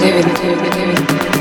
David, David, David.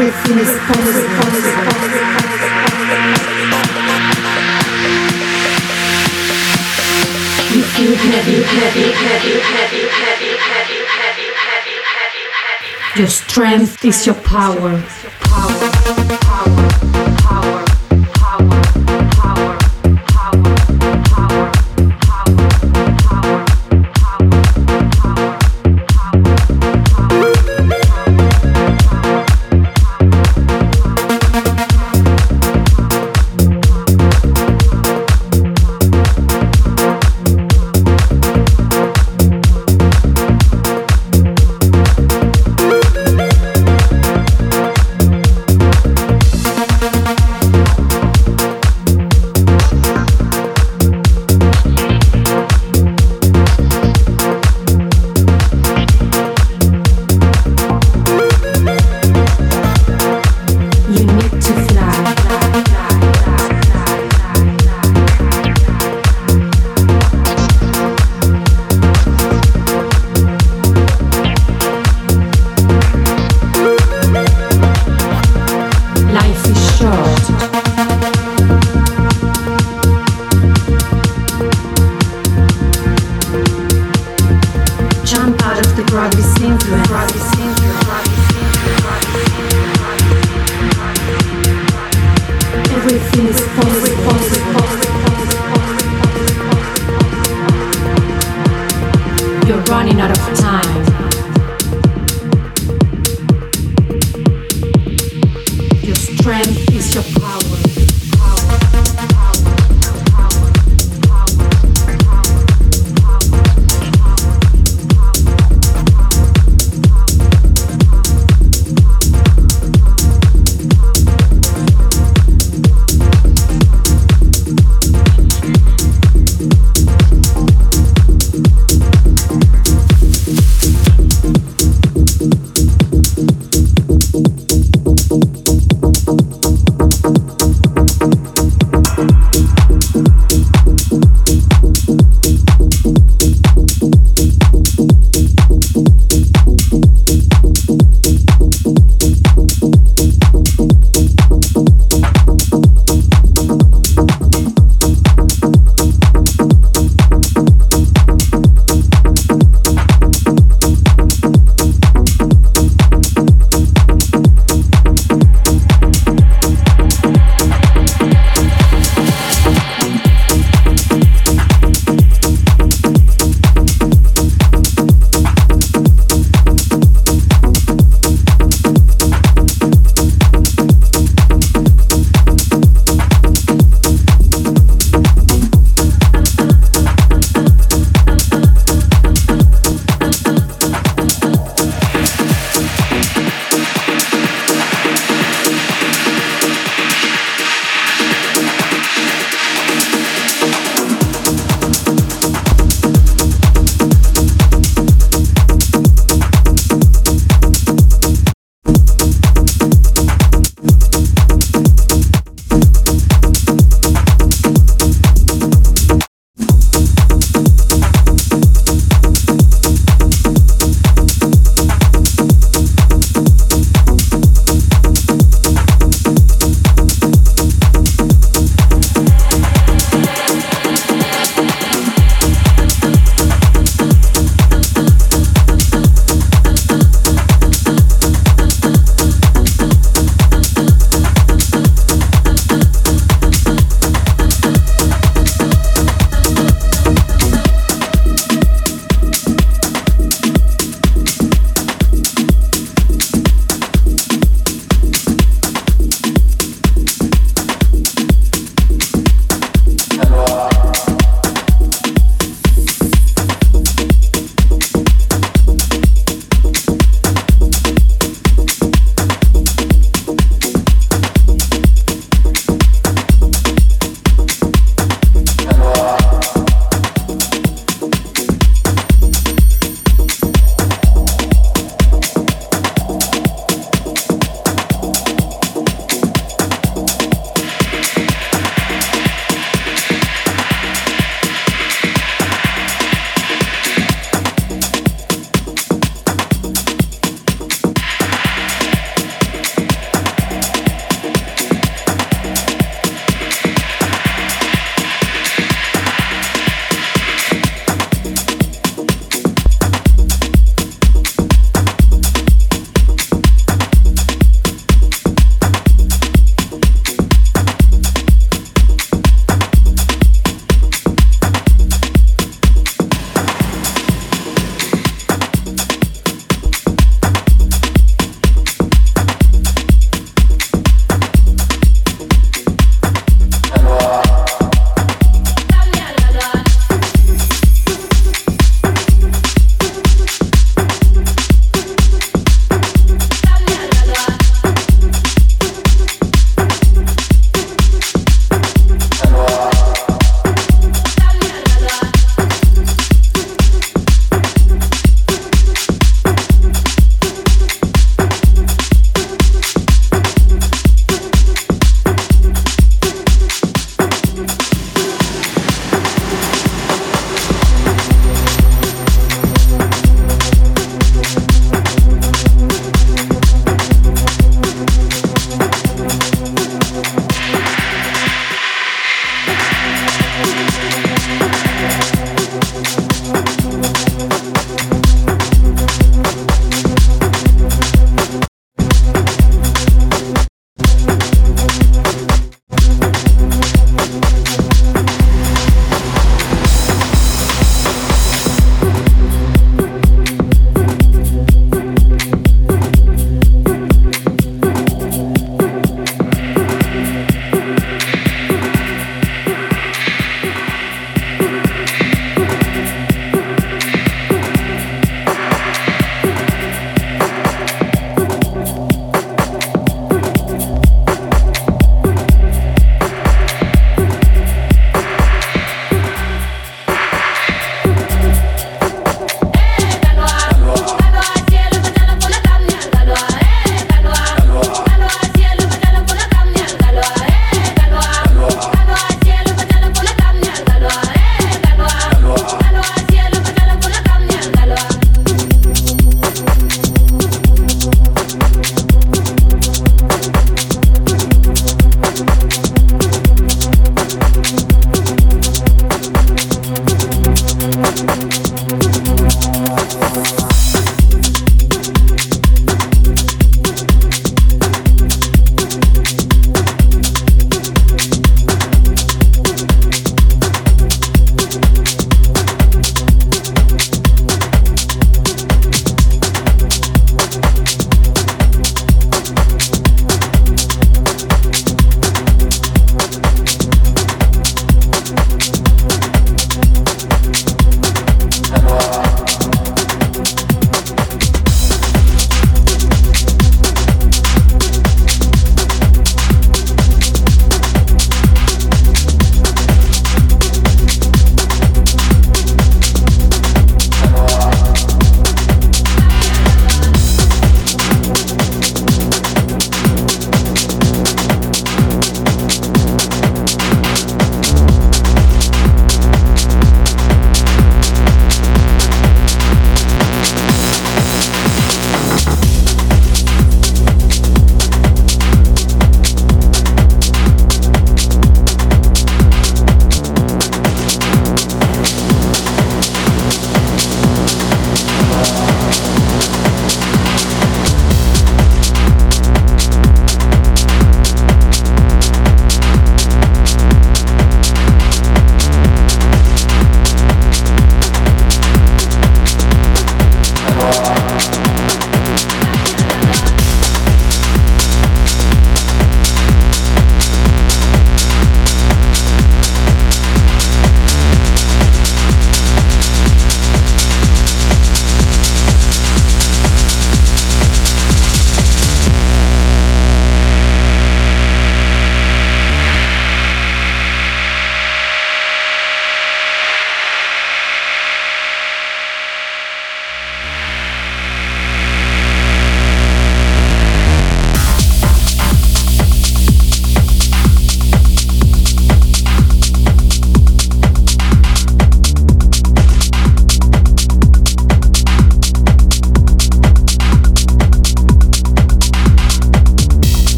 everything is possible. You feel heavy. Your strength is your power. Power.